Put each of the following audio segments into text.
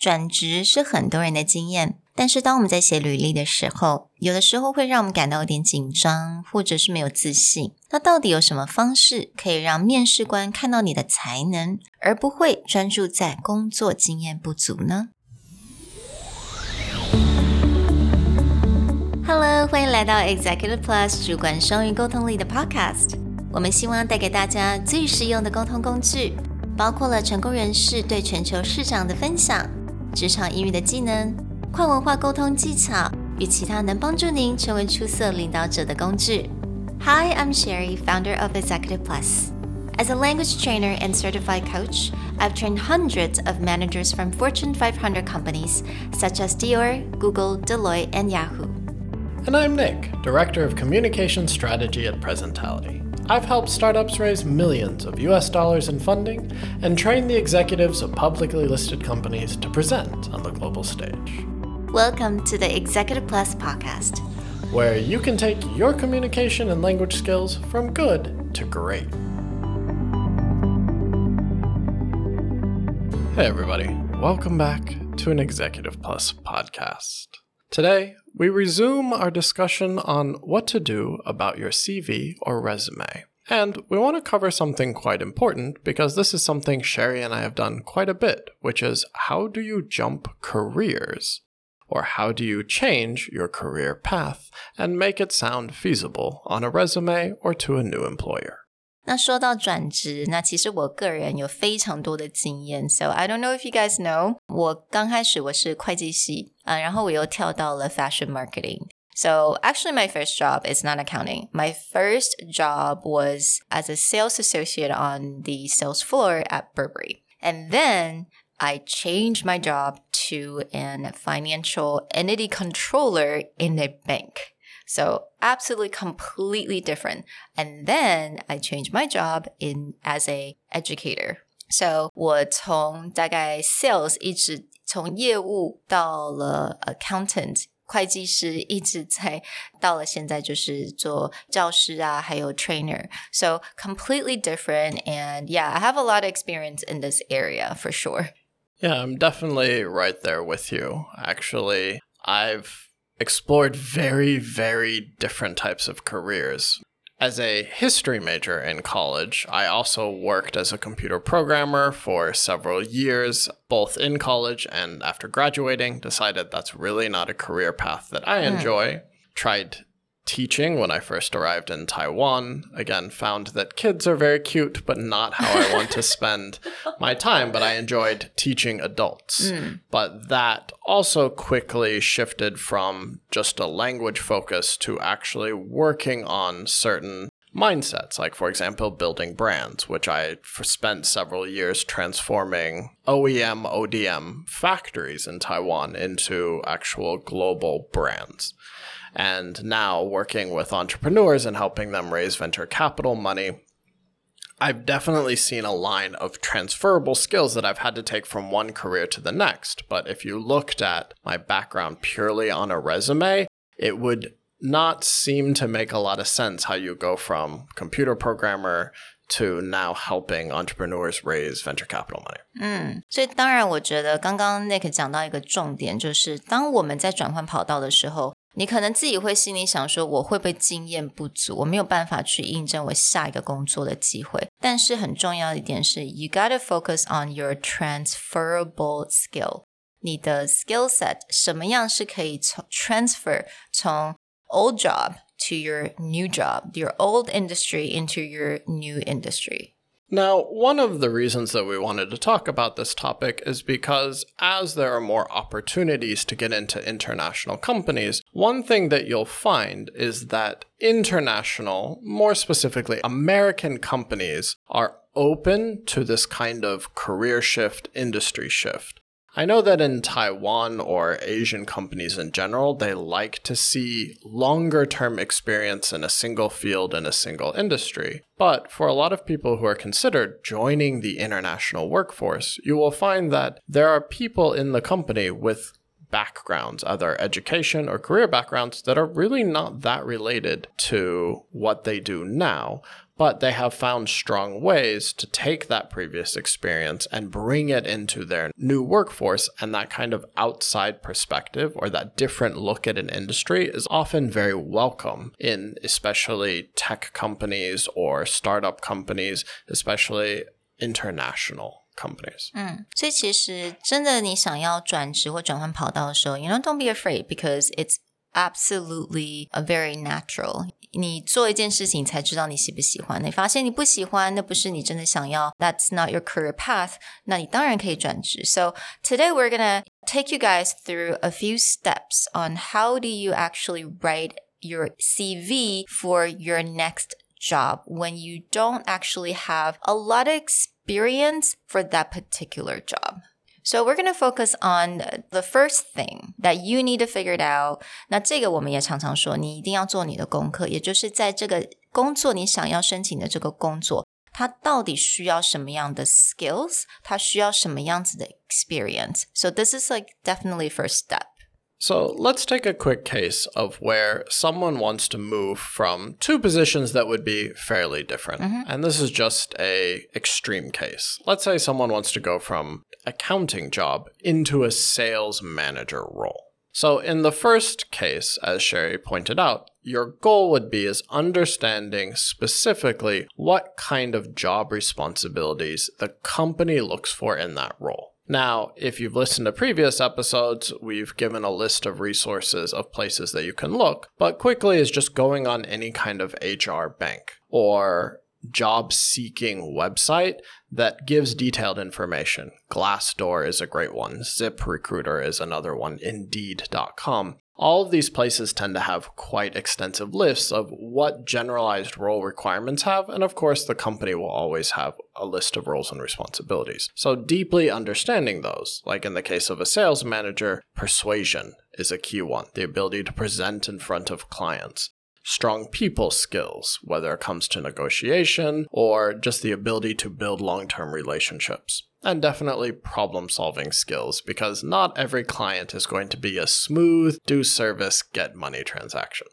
转职是很多人的经验，但是当我们在写履历的时候，有的时候会让我们感到有点紧张，或者是没有自信。那到底有什么方式可以让面试官看到你的才能，而不会专注在工作经验不足呢？Hello，欢迎来到 Executive Plus 主管双语沟通力的 Podcast。我们希望带给大家最实用的沟通工具，包括了成功人士对全球市场的分享。职场英语的技能、跨文化沟通技巧与其他能帮助您成为出色领导者的工具。Hi, I'm Sherry, founder of Executive Plus. As a language trainer and certified coach, I've trained hundreds of managers from Fortune 500 companies such as Dior, Google, Deloitte, and Yahoo. And I'm Nick, Director of Communication Strategy at Presentality. I've helped startups raise millions of US dollars in funding and train the executives of publicly listed companies to present on the global stage. Welcome to the Executive Plus podcast, where you can take your communication and language skills from good to great. Hey, everybody. Welcome back to an Executive Plus podcast. Today, we resume our discussion on what to do about your CV or resume. And we want to cover something quite important because this is something Sherry and I have done quite a bit, which is how do you jump careers? Or how do you change your career path and make it sound feasible on a resume or to a new employer? 那说到转职，那其实我个人有非常多的经验。So I don't know if you guys know，我刚开始我是会计系啊，然后我又跳到了 fashion marketing。So actually, my first job is not accounting. My first job was as a sales associate on the sales floor at Burberry. And then I changed my job to an financial entity controller in a bank. So absolutely completely different. And then I changed my job in as a educator. So 我从大概 sales 一直从业务到了 accountant 会计师一直在到了现在就是做教师啊，还有 trainer. So completely different. And yeah, I have a lot of experience in this area for sure. Yeah, I'm definitely right there with you. Actually, I've explored very, very different types of careers. As a history major in college, I also worked as a computer programmer for several years, both in college and after graduating. Decided that's really not a career path that I hmm. enjoy. Mm. Tried teaching when I first arrived in Taiwan. Again, found that kids are very cute, but not how I want to spend my time. But I enjoyed teaching adults. Mm. But that also quickly shifted from just a language focus to actually working on certain mindsets, like, for example, building brands, which I spent several years transforming OEM, ODM factories in Taiwan into actual global brands and now working with entrepreneurs and helping them raise venture capital money. I've definitely seen a line of transferable skills that I've had to take from one career to the next. But if you looked at my background purely on a resume, it would not seem to make a lot of sense how you go from computer programmer to now helping entrepreneurs raise venture capital money. 嗯，所以当然，我觉得刚刚 Nick 讲到一个重点，就是当我们在转换跑道的时候， 你可能自己会心里想说，我会不会经验不足，我没有办法去印证我下一个工作的机会。但是很重要的一点是，you gotta focus on your transferable skill，你的 skill set 什么样是可以从 transfer 从 old job to your new job, your old industry into your new industry. Now, one of the reasons that we wanted to talk about this topic is because as there are more opportunities to get into international companies, one thing that you'll find is that international, more specifically American companies, are open to this kind of career shift, industry shift. I know that in Taiwan or Asian companies in general, they like to see longer term experience in a single field in a single industry. But for a lot of people who are considered joining the international workforce, you will find that there are people in the company with backgrounds, either education or career backgrounds, that are really not that related to what they do now but they have found strong ways to take that previous experience and bring it into their new workforce. And that kind of outside perspective or that different look at an industry is often very welcome in especially tech companies or startup companies, especially international companies. 嗯，所以其实真的你想要转职或转换跑道的时候，you know don't be afraid because it's absolutely a very natural. 你做一件事情才知道你喜不喜欢。你发现你不喜欢，那不是你真的想要，That's not your career path。那你当然可以转职。So today we're gonna take you guys through a few steps on how do you actually write your CV for your next job when you don't actually have a lot of experience for that particular job. So we're going to focus on the first thing that you need to figure it out. 那这个我们也常常说，你一定要做你的功课，也就是在这个工作你想要申请的这个工作，它到底需要什么样的 skills，它需要什么样子的 experience. So this is like definitely first step. So let's take a quick case of where someone wants to move from two positions that would be fairly different. Mm-hmm. And this is just a extreme case. Let's say someone wants to go from accounting job into a sales manager role. So in the first case, as Sherry pointed out, your goal would be is understanding specifically what kind of job responsibilities the company looks for in that role. Now, if you've listened to previous episodes, we've given a list of resources of places that you can look, but quickly is just going on any kind of HR bank or job seeking website that gives detailed information. Glassdoor is a great one, ZipRecruiter is another one, Indeed.com. All of these places tend to have quite extensive lists of what generalized role requirements have, and of course, the company will always have a list of roles and responsibilities. So, deeply understanding those, like in the case of a sales manager, persuasion is a key one the ability to present in front of clients strong people skills, whether it comes to negotiation or just the ability to build long term relationships. And definitely problem solving skills, because not every client is going to be a smooth, do service, get money transaction.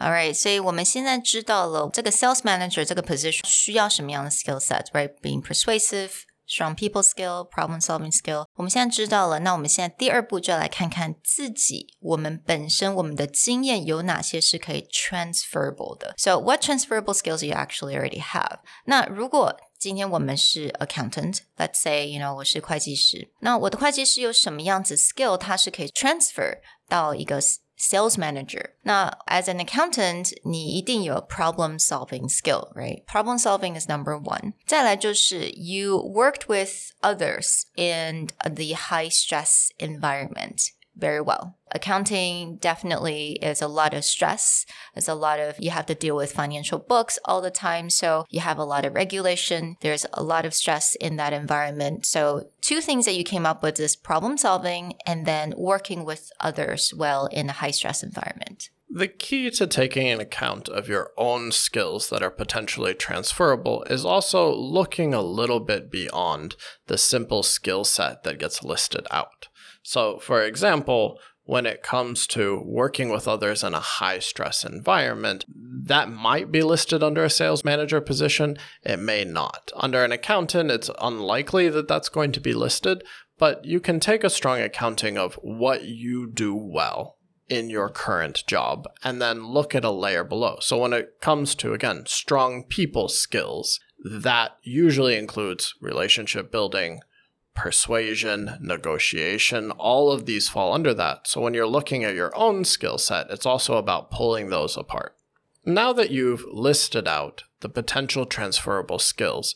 Alright，所以我们现在知道了这个 sales manager 这个 position 需要什么样的 skill set，right？Being persuasive, strong people skill, problem solving skill。我们现在知道了，那我们现在第二步就来看看自己，我们本身我们的经验有哪些是可以 transferable 的。So what transferable skills you actually already have？那如果今天我们是 accountant，let's say，you know，我是会计师，那我的会计师有什么样子 skill，它是可以 transfer 到一个 sales manager. Now, as an accountant, 你一定有 problem solving skill, right? Problem solving is number one. 再来就是 you worked with others in the high stress environment Very well. Accounting definitely is a lot of stress. There's a lot of, you have to deal with financial books all the time. So you have a lot of regulation. There's a lot of stress in that environment. So two things that you came up with is problem solving and then working with others well in a high stress environment. The key to taking an account of your own skills that are potentially transferable is also looking a little bit beyond the simple skill set that gets listed out. So, for example, when it comes to working with others in a high stress environment, that might be listed under a sales manager position. It may not. Under an accountant, it's unlikely that that's going to be listed, but you can take a strong accounting of what you do well in your current job and then look at a layer below. So when it comes to, again, strong people skills, that usually includes relationship building, persuasion, negotiation, all of these fall under that. So when you're looking at your own skill set, it's also about pulling those apart. Now that you've listed out the potential transferable skills,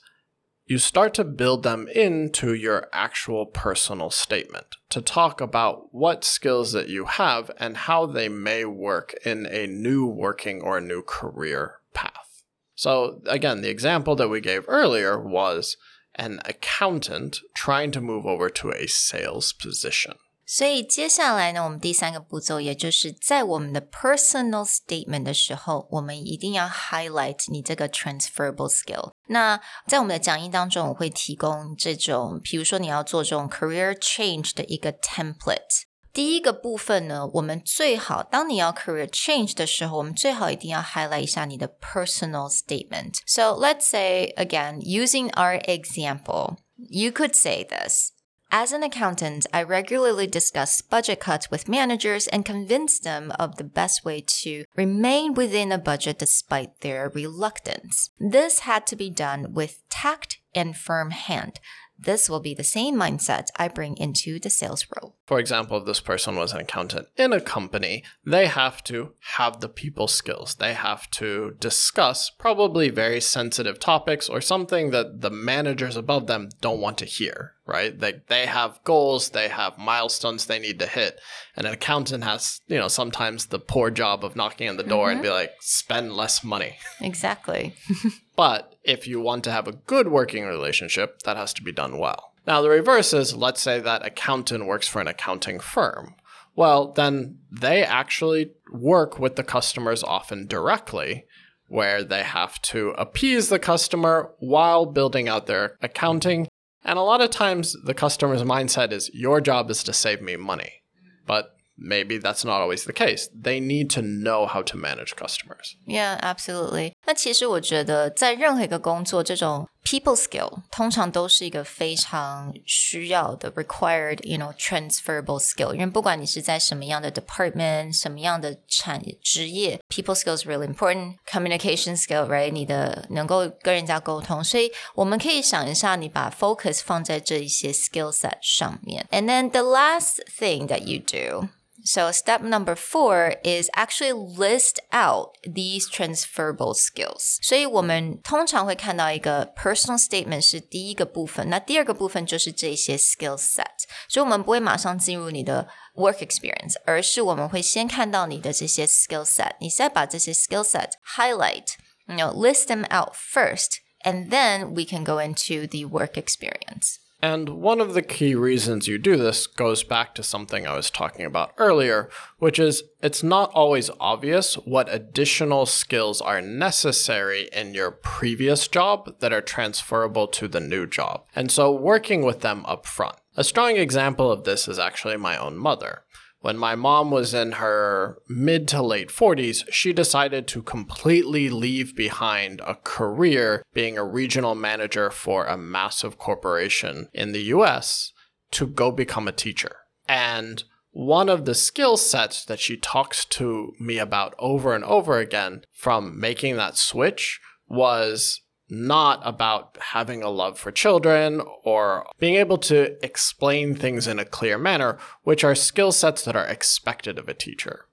you start to build them into your actual personal statement to talk about what skills that you have and how they may work in a new working or a new career path. So, again, the example that we gave earlier was an accountant trying to move over to a sales position. 所以接下来呢，我们第三个步骤，也就是在我们的 personal statement 的时候，我们一定要 highlight 你这个 transferable skill。那在我们的讲义当中，我会提供这种，比如说你要做这种 career change 的一个 template。 第一个部分呢，我们最好当你要 career change 的时候，我们最好一定要 highlight 一下你的 personal statement. So let's say again, using our example, you could say this. As an accountant, I regularly discuss budget cuts with managers and convince them of the best way to remain within a budget despite their reluctance. This had to be done with tact and firm hand. This will be the same mindset I bring into the sales role. For example, if this person was an accountant in a company, they have to have the people skills. They have to discuss probably very sensitive topics or something that the managers above them don't want to hear, right? They, they have goals, they have milestones they need to hit. And an accountant has, you know, sometimes the poor job of knocking on the door mm -hmm. and be like, spend less money. Exactly. But if you want to have a good working relationship, that has to be done well. Now, the reverse is let's say that accountant works for an accounting firm. Well, then they actually work with the customers often directly, where they have to appease the customer while building out their accounting. And a lot of times, the customer's mindset is your job is to save me money. But maybe that's not always the case. They need to know how to manage customers. Yeah, absolutely. 那其实我觉得，在任何一个工作，这种 people skill 通常都是一个非常需要的 required you know transferable skill。因为不管你是在什么样的 department，什么样的产业职业，people skill is really important。communication skill，right？你的能够跟人家沟通，所以我们可以想一下，你把 focus 放在这一些 skill set 上面。And then the last thing that you do so step number four is actually list out these transferable skills. 所以我们通常会看到一个 personal statement 是第一个部分，那第二个部分就是这些 skill set。所以我们不会马上进入你的 work experience，而是我们会先看到你的这些 skill set，你再把这些 skill set highlight，you know list them out first。and then we can go into the work experience. And one of the key reasons you do this goes back to something I was talking about earlier, which is it's not always obvious what additional skills are necessary in your previous job that are transferable to the new job. And so working with them up front. A strong example of this is actually my own mother. When my mom was in her mid to late 40s, she decided to completely leave behind a career being a regional manager for a massive corporation in the US to go become a teacher. And one of the skill sets that she talks to me about over and over again from making that switch was not about having a love for children or being able to explain things in a clear manner, which are skill sets that are expected of a teacher.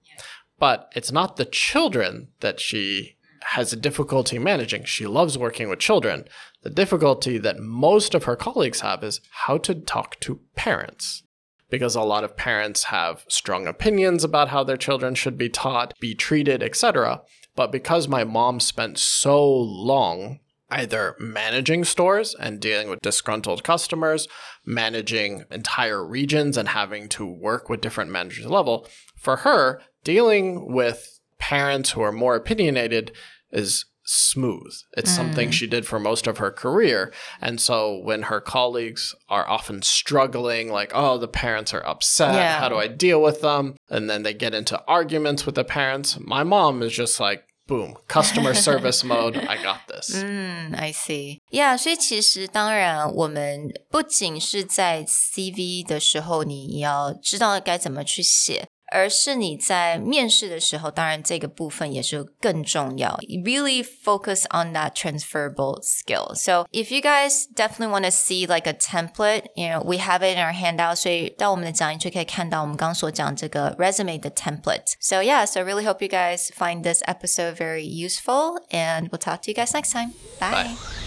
But it's not the children that she has a difficulty managing. She loves working with children. The difficulty that most of her colleagues have is how to talk to parents. Because a lot of parents have strong opinions about how their children should be taught, be treated, etc. But because my mom spent so long either managing stores and dealing with disgruntled customers, managing entire regions and having to work with different managers level. For her, dealing with parents who are more opinionated is smooth. It's mm. something she did for most of her career. And so when her colleagues are often struggling, like, oh, the parents are upset, yeah. how do I deal with them? And then they get into arguments with the parents. My mom is just like, boom customer service mode i got this 嗯 i see yeah 所以其实当然我们不仅是在 cv 的时候你要知道该怎么去写 而是你在面试的时候，当然这个部分也是更重要。Really focus on that transferable skill. So if you guys definitely want to see like a template, you know, we have it in our handout. 所以到我们的讲义就可以看到我们刚刚所讲这个 resume 的 template. So yeah, so I really hope you guys find this episode very useful, and we'll talk to you guys next time. Bye. Bye.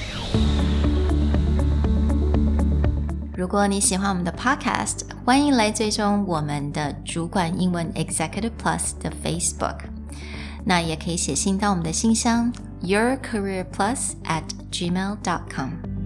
如果你喜欢我们的 Podcast，欢迎来追踪我们的主管英文 Executive Plus 的 Facebook。那也可以写信到我们的信箱 yourcareerplus at Gmail dot com。